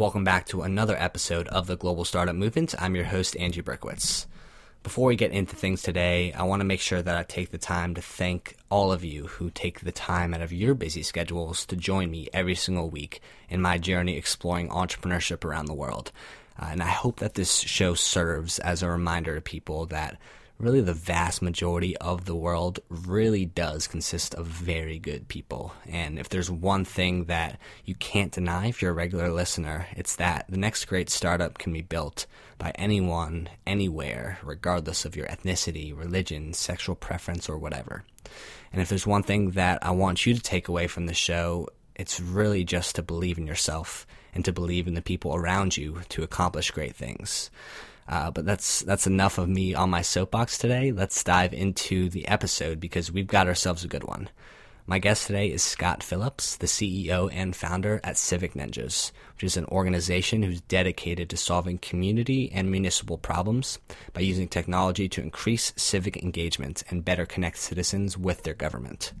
Welcome back to another episode of the Global Startup Movement. I'm your host, Andrew Berkowitz. Before we get into things today, I want to make sure that I take the time to thank all of you who take the time out of your busy schedules to join me every single week in my journey exploring entrepreneurship around the world. Uh, and I hope that this show serves as a reminder to people that really the vast majority of the world really does consist of very good people. And if there's one thing that you can't deny if you're a regular listener, it's that the next great startup can be built by anyone, anywhere, regardless of your ethnicity, religion, sexual preference, or whatever. And if there's one thing that I want you to take away from the show, it's really just to believe in yourself and to believe in the people around you to accomplish great things. Uh, but that's that's enough of me on my soapbox today. Let's dive into the episode because we've got ourselves a good one. My guest today is Scott Phillips, the CEO and founder at Civic Ninjas, which is an organization who's dedicated to solving community and municipal problems by using technology to increase civic engagement and better connect citizens with their government.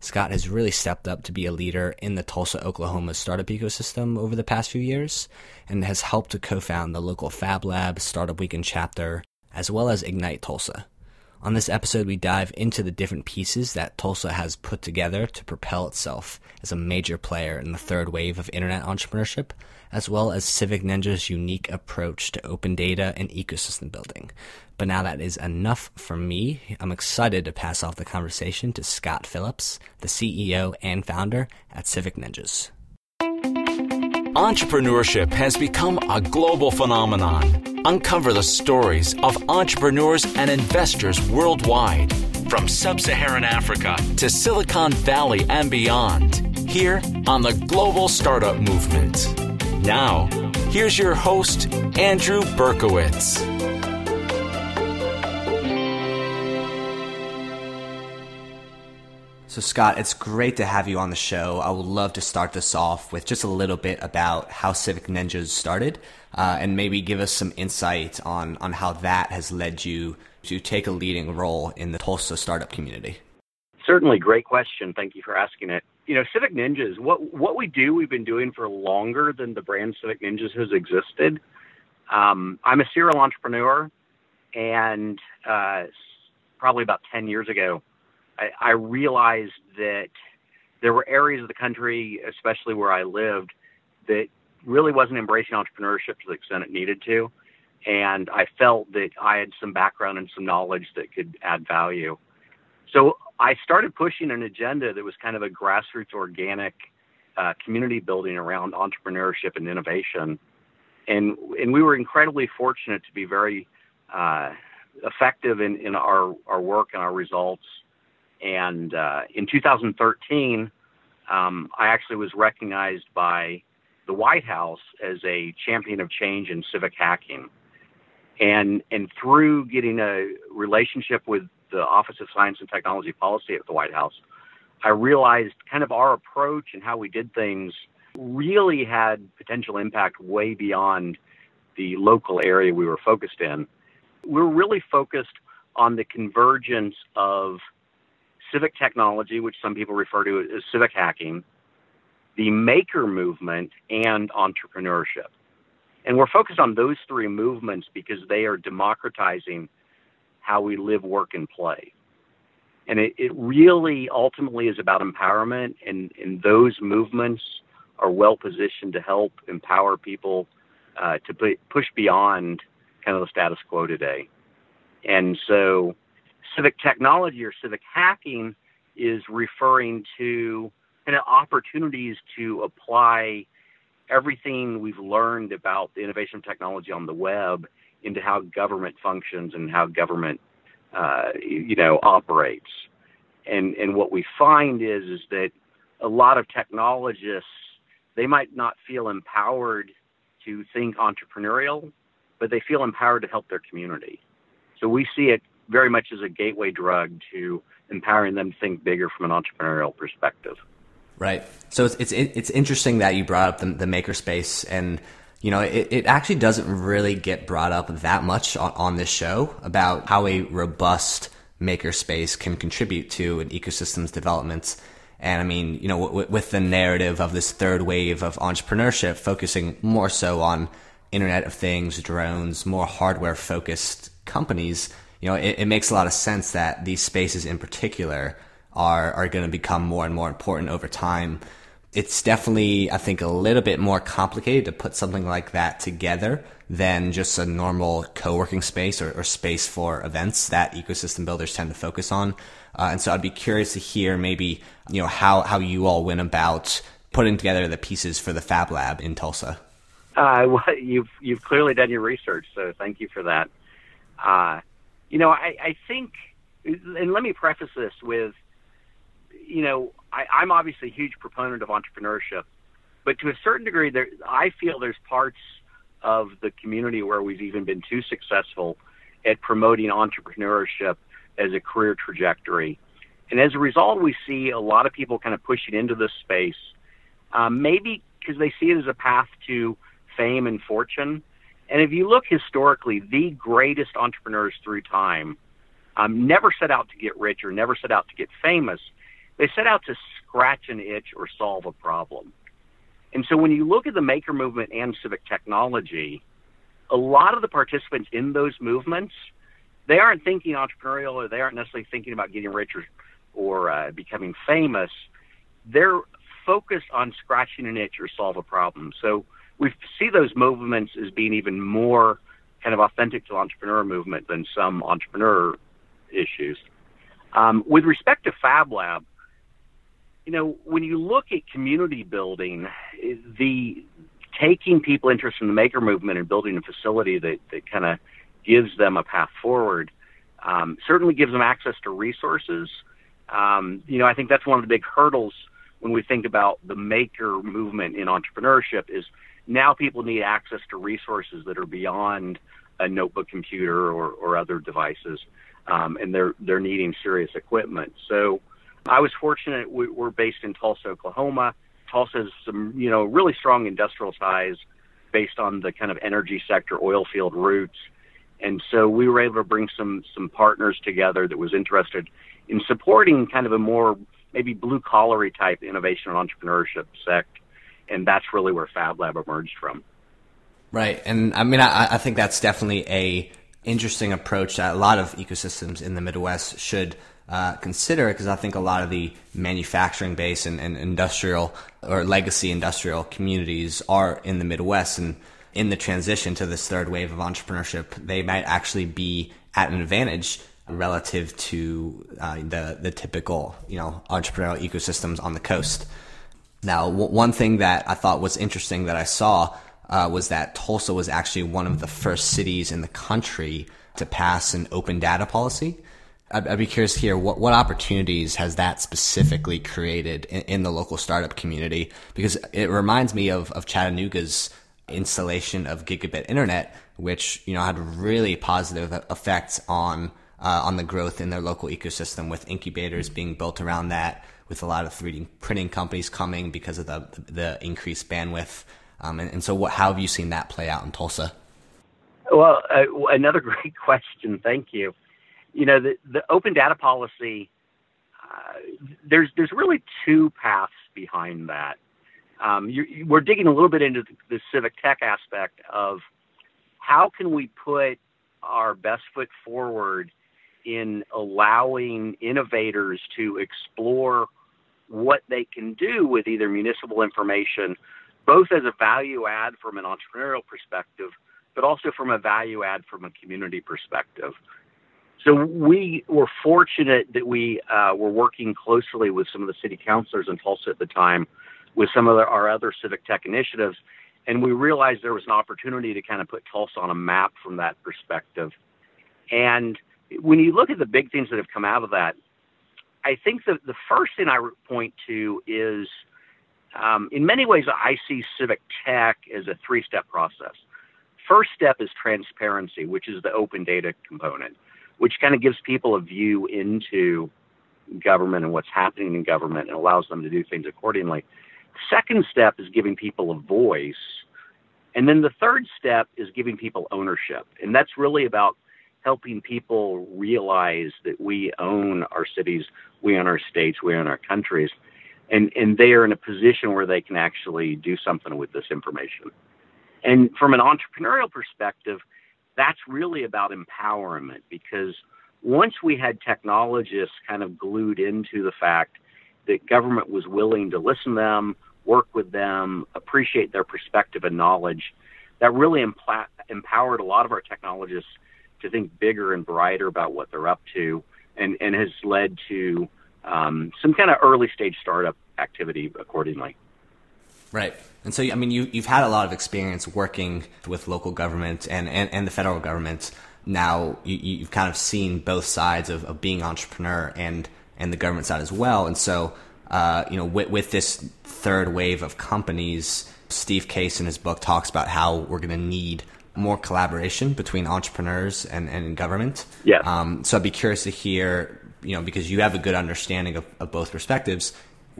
Scott has really stepped up to be a leader in the Tulsa, Oklahoma startup ecosystem over the past few years and has helped to co found the local Fab Lab Startup Weekend chapter, as well as Ignite Tulsa. On this episode, we dive into the different pieces that Tulsa has put together to propel itself as a major player in the third wave of internet entrepreneurship, as well as Civic Ninja's unique approach to open data and ecosystem building. But now that is enough for me. I'm excited to pass off the conversation to Scott Phillips, the CEO and founder at Civic Ninjas. Entrepreneurship has become a global phenomenon. Uncover the stories of entrepreneurs and investors worldwide, from sub Saharan Africa to Silicon Valley and beyond, here on the Global Startup Movement. Now, here's your host, Andrew Berkowitz. So, Scott, it's great to have you on the show. I would love to start this off with just a little bit about how Civic Ninjas started uh, and maybe give us some insight on, on how that has led you to take a leading role in the Tulsa startup community. Certainly, great question. Thank you for asking it. You know, Civic Ninjas, what, what we do, we've been doing for longer than the brand Civic Ninjas has existed. Um, I'm a serial entrepreneur, and uh, probably about 10 years ago, I, I realized that there were areas of the country, especially where I lived, that really wasn't embracing entrepreneurship to the extent it needed to. And I felt that I had some background and some knowledge that could add value. So I started pushing an agenda that was kind of a grassroots organic uh, community building around entrepreneurship and innovation. And, and we were incredibly fortunate to be very uh, effective in, in our, our work and our results and uh, in 2013, um, I actually was recognized by the White House as a champion of change in civic hacking. And, and through getting a relationship with the Office of Science and Technology Policy at the White House, I realized kind of our approach and how we did things really had potential impact way beyond the local area we were focused in. We were really focused on the convergence of civic technology, which some people refer to as civic hacking, the maker movement, and entrepreneurship. And we're focused on those three movements because they are democratizing how we live, work, and play. And it, it really ultimately is about empowerment, and, and those movements are well positioned to help empower people uh, to put, push beyond kind of the status quo today. And so civic technology or civic hacking is referring to kind of opportunities to apply everything we've learned about the innovation of technology on the web into how government functions and how government uh, you know operates. And and what we find is is that a lot of technologists they might not feel empowered to think entrepreneurial, but they feel empowered to help their community. So we see it very much as a gateway drug to empowering them to think bigger from an entrepreneurial perspective. Right. So it's it's it's interesting that you brought up the, the makerspace, and you know it, it actually doesn't really get brought up that much on, on this show about how a robust makerspace can contribute to an ecosystem's development. And I mean, you know, w- with the narrative of this third wave of entrepreneurship focusing more so on Internet of Things, drones, more hardware focused companies, you know, it, it, makes a lot of sense that these spaces in particular are, are going to become more and more important over time. It's definitely, I think, a little bit more complicated to put something like that together than just a normal co-working space or, or space for events that ecosystem builders tend to focus on. Uh, and so I'd be curious to hear maybe, you know, how, how you all went about putting together the pieces for the Fab Lab in Tulsa. Uh, well, you've you've clearly done your research, so thank you for that. Uh, you know, I, I think, and let me preface this with, you know, I, I'm obviously a huge proponent of entrepreneurship, but to a certain degree, there I feel there's parts of the community where we've even been too successful at promoting entrepreneurship as a career trajectory. And as a result, we see a lot of people kind of pushing into this space, um, maybe because they see it as a path to fame and fortune. And if you look historically, the greatest entrepreneurs through time um, never set out to get rich or never set out to get famous. They set out to scratch an itch or solve a problem. And so when you look at the maker movement and civic technology, a lot of the participants in those movements, they aren't thinking entrepreneurial or they aren't necessarily thinking about getting rich or, or uh, becoming famous. They're focused on scratching an itch or solve a problem. So we see those movements as being even more kind of authentic to the entrepreneur movement than some entrepreneur issues. Um, with respect to Fab Lab, you know, when you look at community building, the taking people interested in the maker movement and building a facility that, that kind of gives them a path forward um, certainly gives them access to resources. Um, you know, I think that's one of the big hurdles when we think about the maker movement in entrepreneurship is now people need access to resources that are beyond a notebook computer or, or other devices, um, and they're they're needing serious equipment. So I was fortunate. We, we're based in Tulsa, Oklahoma. Tulsa has some you know really strong industrial ties based on the kind of energy sector, oil field roots. And so we were able to bring some some partners together that was interested in supporting kind of a more maybe blue collary type innovation and entrepreneurship sect and that's really where Fab Lab emerged from. Right, and I mean, I, I think that's definitely a interesting approach that a lot of ecosystems in the Midwest should uh, consider because I think a lot of the manufacturing base and, and, industrial or legacy industrial communities are in the Midwest and in the transition to this third wave of entrepreneurship, they might actually be at an advantage relative to uh, the the typical you know entrepreneurial ecosystems on the coast. Now, w- one thing that I thought was interesting that I saw uh, was that Tulsa was actually one of the first cities in the country to pass an open data policy. I'd, I'd be curious to hear what, what opportunities has that specifically created in, in, the local startup community? Because it reminds me of, of Chattanooga's installation of gigabit internet, which you know had really positive effects on uh, on the growth in their local ecosystem, with incubators being built around that with a lot of 3D printing companies coming because of the the increased bandwidth. Um, and, and, so, what how have you seen that play out in Tulsa? Well, uh, another great question. Thank you. You know, the the open data policy. Uh, there's there's really two paths behind that. Um, you, we're digging a little bit into the, the civic tech aspect of how can we put our best foot forward in allowing innovators to explore what they can do with either municipal information, both as a value add from an entrepreneurial perspective, but also from a value add from a community perspective. So we were fortunate that we uh, were working closely with some of the city councilors in Tulsa at the time, with some of the, our other civic tech initiatives, and we realized there was an opportunity to kind of put Tulsa on a map from that perspective. And when you look at the big things that have come out of that, I think the the first thing I point to is, um, in many ways, I see civic tech as a three step process. First step is transparency, which is the open data component, which kind of gives people a view into government and what's happening in government and allows them to do things accordingly. Second step is giving people a voice. And then the third step is giving people ownership. And that's really about helping people realize that we own our cities, we own our states, we own our countries. and and they are in a position where they can actually do something with this information. And from an entrepreneurial perspective, that's really about empowerment because once we had technologists kind of glued into the fact that government was willing to listen to them, work with them, appreciate their perspective and knowledge, that really empla- empowered a lot of our technologists to think bigger and brighter about what they're up to, and, and has led to um, some kind of early stage startup activity accordingly. Right. And so, I mean, you, you've had a lot of experience working with local government and, and, and the federal government. Now, you, you've kind of seen both sides of, of being entrepreneur and, and the government side as well. And so, uh, you know, with, with this third wave of companies, Steve Case in his book talks about how we're going to need more collaboration between entrepreneurs and, and government. Yeah. Um, so I'd be curious to hear, you know, because you have a good understanding of, of both perspectives,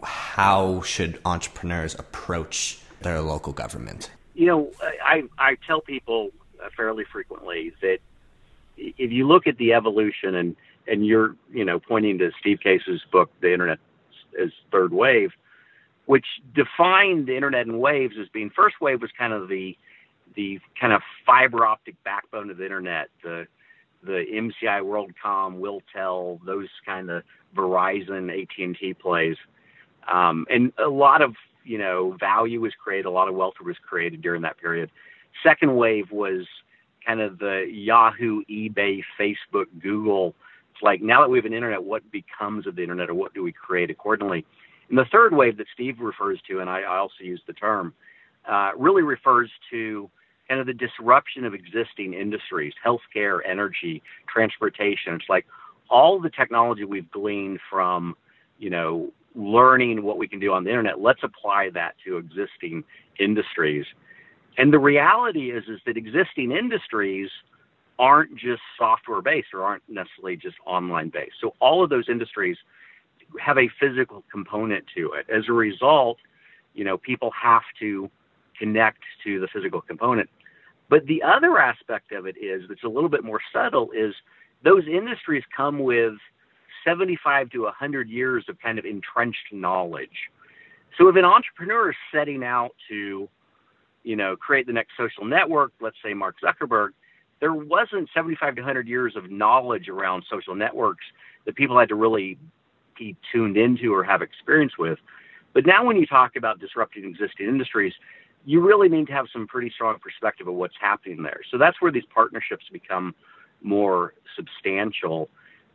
how should entrepreneurs approach their local government? You know, I, I tell people fairly frequently that if you look at the evolution and, and you're, you know, pointing to Steve Case's book, The Internet as Third Wave, which defined the internet in waves as being first wave was kind of the the kind of fiber optic backbone of the internet, the the MCI WorldCom, WilTel, those kind of Verizon, AT&T plays. Um, and a lot of, you know, value was created, a lot of wealth was created during that period. Second wave was kind of the Yahoo, eBay, Facebook, Google. It's like now that we have an internet, what becomes of the internet or what do we create accordingly? And the third wave that Steve refers to, and I, I also use the term, uh, really refers to kind of the disruption of existing industries, healthcare, energy, transportation. It's like all the technology we've gleaned from, you know, learning what we can do on the internet, let's apply that to existing industries. And the reality is is that existing industries aren't just software based or aren't necessarily just online based. So all of those industries have a physical component to it. As a result, you know, people have to connect to the physical component. But the other aspect of it is that's a little bit more subtle is those industries come with 75 to 100 years of kind of entrenched knowledge. So if an entrepreneur is setting out to, you know, create the next social network, let's say Mark Zuckerberg, there wasn't 75 to 100 years of knowledge around social networks that people had to really be tuned into or have experience with. But now when you talk about disrupting existing industries, you really need to have some pretty strong perspective of what's happening there. So that's where these partnerships become more substantial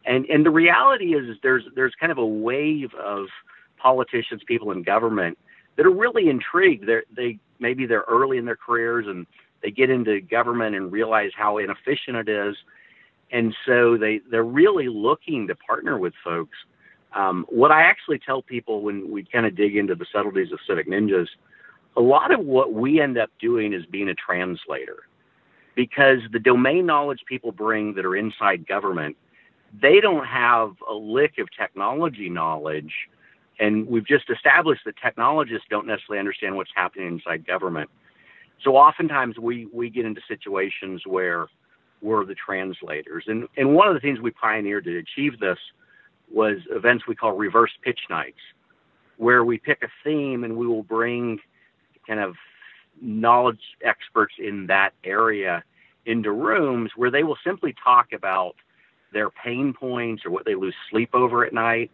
and and the reality is, is there's there's kind of a wave of politicians, people in government that are really intrigued. They they maybe they're early in their careers and they get into government and realize how inefficient it is, and so they they're really looking to partner with folks. Um, what I actually tell people when we kind of dig into the subtleties of Civic Ninjas, a lot of what we end up doing is being a translator, because the domain knowledge people bring that are inside government they don't have a lick of technology knowledge. And we've just established that technologists don't necessarily understand what's happening inside government. So oftentimes we, we get into situations where we're the translators. And, and one of the things we pioneered to achieve this was events we call reverse pitch nights, where we pick a theme and we will bring kind of knowledge experts in that area into rooms where they will simply talk about their pain points or what they lose sleep over at night.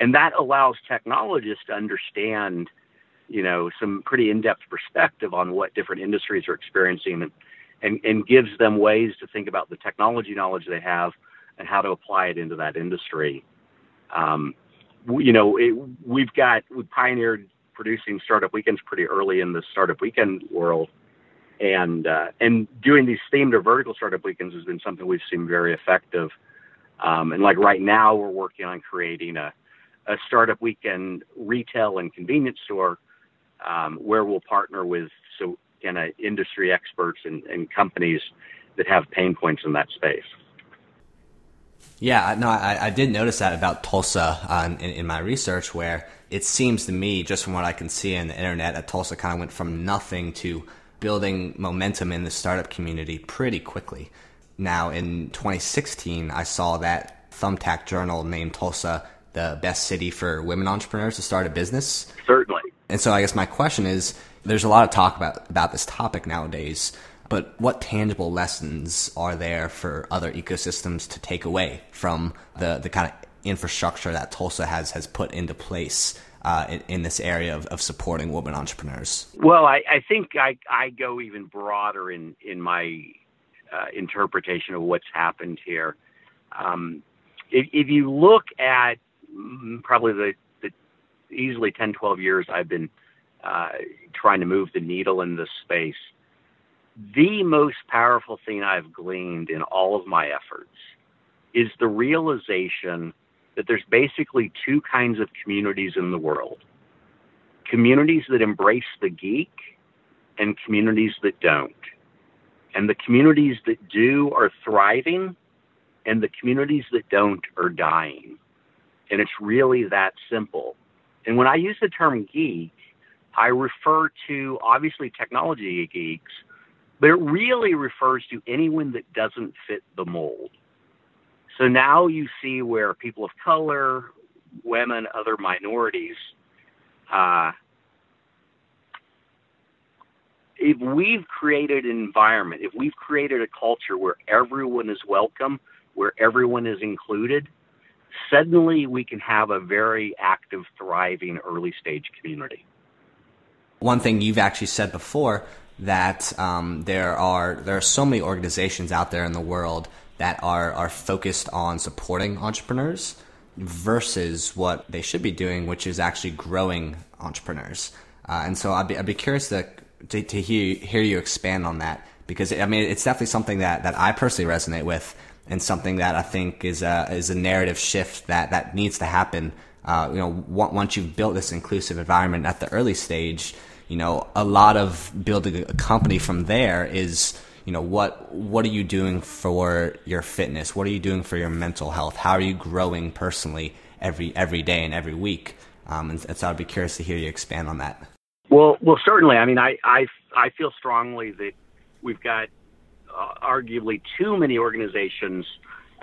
And that allows technologists to understand, you know, some pretty in-depth perspective on what different industries are experiencing and, and, and gives them ways to think about the technology knowledge they have and how to apply it into that industry. Um, you know, it, we've got, we pioneered producing startup weekends pretty early in the startup weekend world and uh, and doing these themed or vertical startup weekends has been something we've seen very effective. Um, and like right now, we're working on creating a, a startup weekend retail and convenience store um, where we'll partner with so kind of industry experts and, and companies that have pain points in that space. Yeah, no, I, I did notice that about Tulsa uh, in, in, my research, where it seems to me, just from what I can see in the internet, that Tulsa kind of went from nothing to building momentum in the startup community pretty quickly. Now, in 2016, I saw that thumbtack journal named Tulsa the best city for women entrepreneurs to start a business. Certainly. And so I guess my question is there's a lot of talk about, about this topic nowadays, but what tangible lessons are there for other ecosystems to take away from the, the kind of infrastructure that Tulsa has, has put into place uh, in, in, this area of, of, supporting women entrepreneurs? Well, I, I think I, I, go even broader in, in my uh, interpretation of what's happened here. Um, if, if, you look at mm, probably the, the, easily 10, 12 years I've been uh, trying to move the needle in this space, the most powerful thing I've gleaned in all of my efforts is the realization that there's basically two kinds of communities in the world communities that embrace the geek and communities that don't. And the communities that do are thriving, and the communities that don't are dying. And it's really that simple. And when I use the term geek, I refer to obviously technology geeks, but it really refers to anyone that doesn't fit the mold. So now you see where people of color, women, other minorities, uh, if we've created an environment, if we've created a culture where everyone is welcome, where everyone is included, suddenly we can have a very active, thriving early stage community. One thing you've actually said before that um, there are there are so many organizations out there in the world that are are focused on supporting entrepreneurs versus what they should be doing, which is actually growing entrepreneurs. Uh, and so I'd be I'd be curious to to, to hear hear you expand on that because I mean it's definitely something that, that I personally resonate with and something that I think is a is a narrative shift that that needs to happen. Uh, you know, once you've built this inclusive environment at the early stage, you know, a lot of building a company from there is you know what what are you doing for your fitness? What are you doing for your mental health? How are you growing personally every every day and every week? Um, and, and, so I'd be curious to hear you expand on that well well certainly. I mean I I, I feel strongly that we've got uh, arguably too many organizations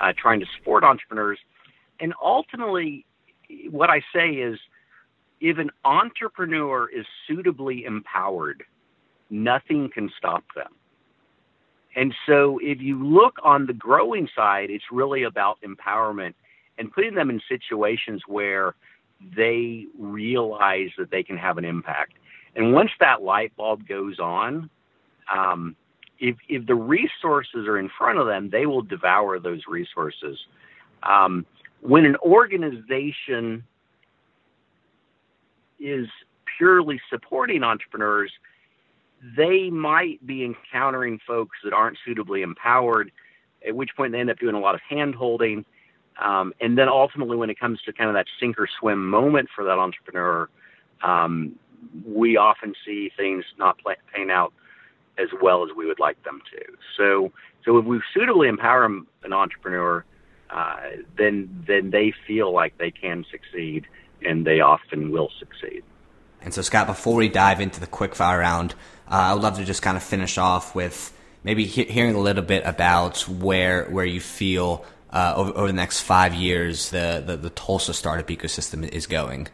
uh, trying to support entrepreneurs. And ultimately what I say is if an entrepreneur is suitably empowered nothing can stop them. And so if you look on the growing side, it's really about empowerment and putting them in situations where they realize that they can have an impact. And once that light bulb goes on, um, if, if the resources are in front of them, they will devour those resources. Um, when an organization is purely supporting entrepreneurs, they might be encountering folks that aren't suitably empowered, at which point they end up doing a lot of hand holding. Um, and then ultimately, when it comes to kind of that sink or swim moment for that entrepreneur, um, we often see things not play, paying out as well as we would like them to. So, so if we suitably empower an entrepreneur, uh, then then they feel like they can succeed, and they often will succeed. And so, Scott, before we dive into the quick fire round, uh, I would love to just kind of finish off with maybe he- hearing a little bit about where where you feel uh, over, over, the next five years the, the, the Tulsa startup ecosystem is going.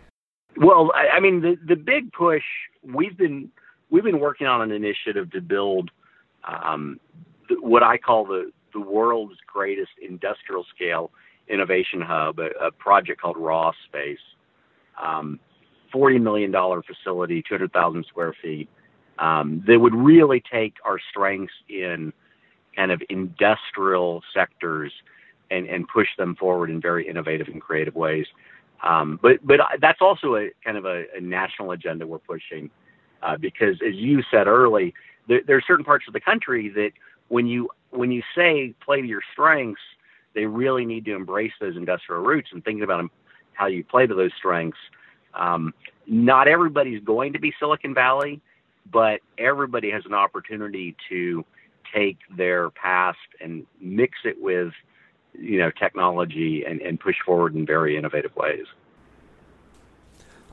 Well, I, I mean, the the big push we've been we've been working on an initiative to build um, what I call the the world's greatest industrial scale innovation hub, a, a project called Raw Space. Um, $40 million facility, 200,000 square feet um, that would really take our strengths in kind of industrial sectors and, and push them forward in very innovative and creative ways. Um, but but that's also a kind of a, a national agenda we're pushing uh, because, as you said early, there, there, are certain parts of the country that when you when you say play to your strengths, they really need to embrace those industrial roots and thinking about how you play to those strengths. Um, not everybody's going to be Silicon Valley, but everybody has an opportunity to take their past and mix it with you know technology and, and push forward in very innovative ways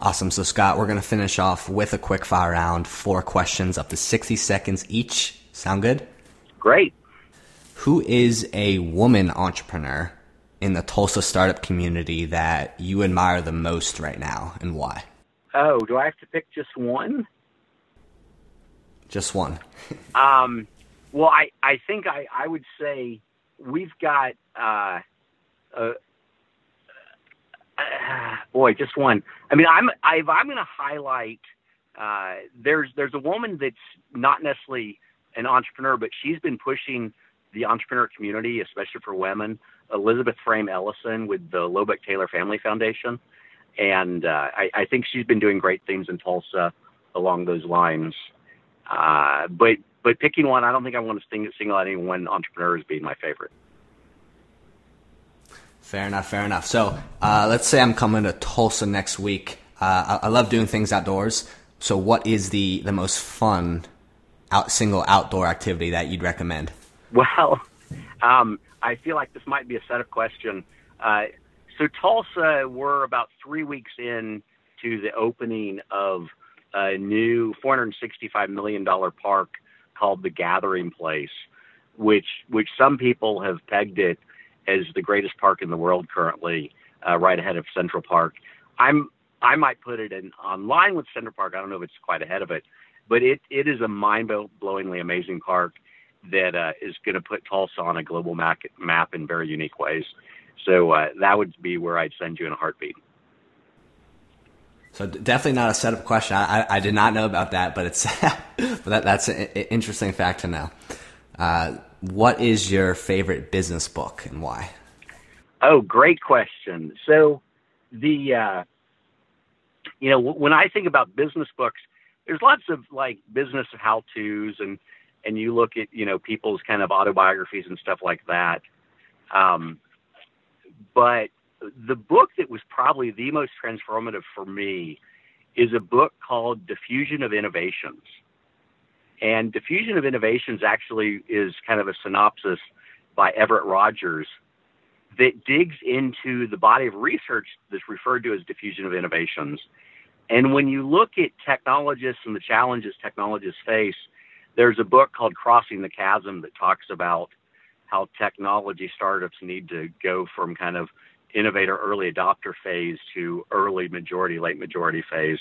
awesome so scott we're going to finish off with a quick fire round four questions up to 60 seconds each sound good great who is a woman entrepreneur in the Tulsa startup community that you admire the most right now and why? Oh, do I have to pick just one? Just one. um, well, I, I think I, I would say we've got, uh, uh, uh, boy, just one. I mean, I'm, I, I'm going to highlight, uh, there's, there's a woman that's not necessarily an entrepreneur, but she's been pushing the entrepreneur community, especially for women, Elizabeth Frame Ellison with the Lobeck Taylor Family Foundation. And uh, I, I think she's been doing great things in Tulsa along those lines. Uh, but but picking one, I don't think I want to single out any one entrepreneur as being my favorite. Fair enough, fair enough. So uh, let's say I'm coming to Tulsa next week. Uh, I, I, love doing things outdoors. So what is the, the most fun out, single outdoor activity that you'd recommend? Well, um, I feel like this might be a setup question. Uh, so Tulsa, we're about three weeks in to the opening of a new $465 million park called the Gathering Place, which which some people have pegged it as the greatest park in the world currently, uh, right ahead of Central Park. I'm I might put it in on line with Central Park. I don't know if it's quite ahead of it, but it it is a mind-blowingly amazing park that uh, is going to put Tulsa on a global map, map in very unique ways. So uh, that would be where I'd send you in a heartbeat. So definitely not a setup question. I, I, I did not know about that, but it's but that, that's an interesting fact to know. Uh, what is your favorite business book and why? Oh, great question. So the uh, you know when I think about business books, there's lots of like business how tos and and you look at you know people's kind of autobiographies and stuff like that. Um, but the book that was probably the most transformative for me is a book called Diffusion of Innovations. And Diffusion of Innovations actually is kind of a synopsis by Everett Rogers that digs into the body of research that's referred to as diffusion of innovations. And when you look at technologists and the challenges technologists face, there's a book called Crossing the Chasm that talks about how technology startups need to go from kind of innovator early adopter phase to early majority, late majority phase.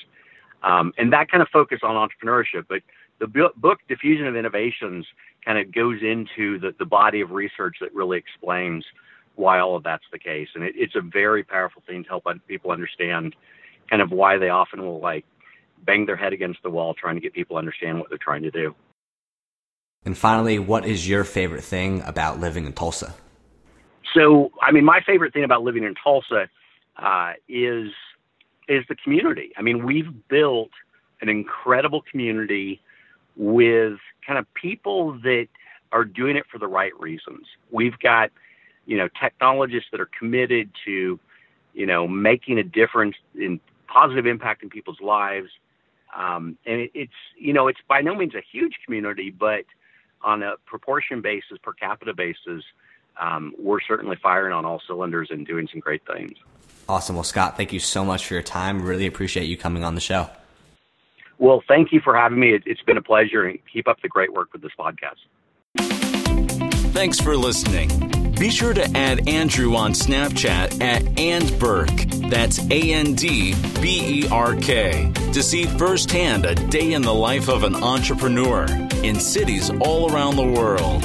Um, and that kind of focus on entrepreneurship. But the book Diffusion of Innovations kind of goes into the, the body of research that really explains why all of that's the case. And it, it's a very powerful thing to help people understand kind of why they often will like bang their head against the wall trying to get people to understand what they're trying to do. And finally, what is your favorite thing about living in Tulsa? So, I mean, my favorite thing about living in Tulsa uh, is is the community. I mean, we've built an incredible community with kind of people that are doing it for the right reasons. We've got, you know, technologists that are committed to, you know, making a difference in positive impact in people's lives. Um, and it, it's, you know, it's by no means a huge community, but on a proportion basis, per capita basis, um, we're certainly firing on all cylinders and doing some great things. Awesome. Well, Scott, thank you so much for your time. Really appreciate you coming on the show. Well, thank you for having me. It's been a pleasure and keep up the great work with this podcast. Thanks for listening. Be sure to add Andrew on Snapchat at and andberk. That's A N D B E R K to see firsthand a day in the life of an entrepreneur in cities all around the world.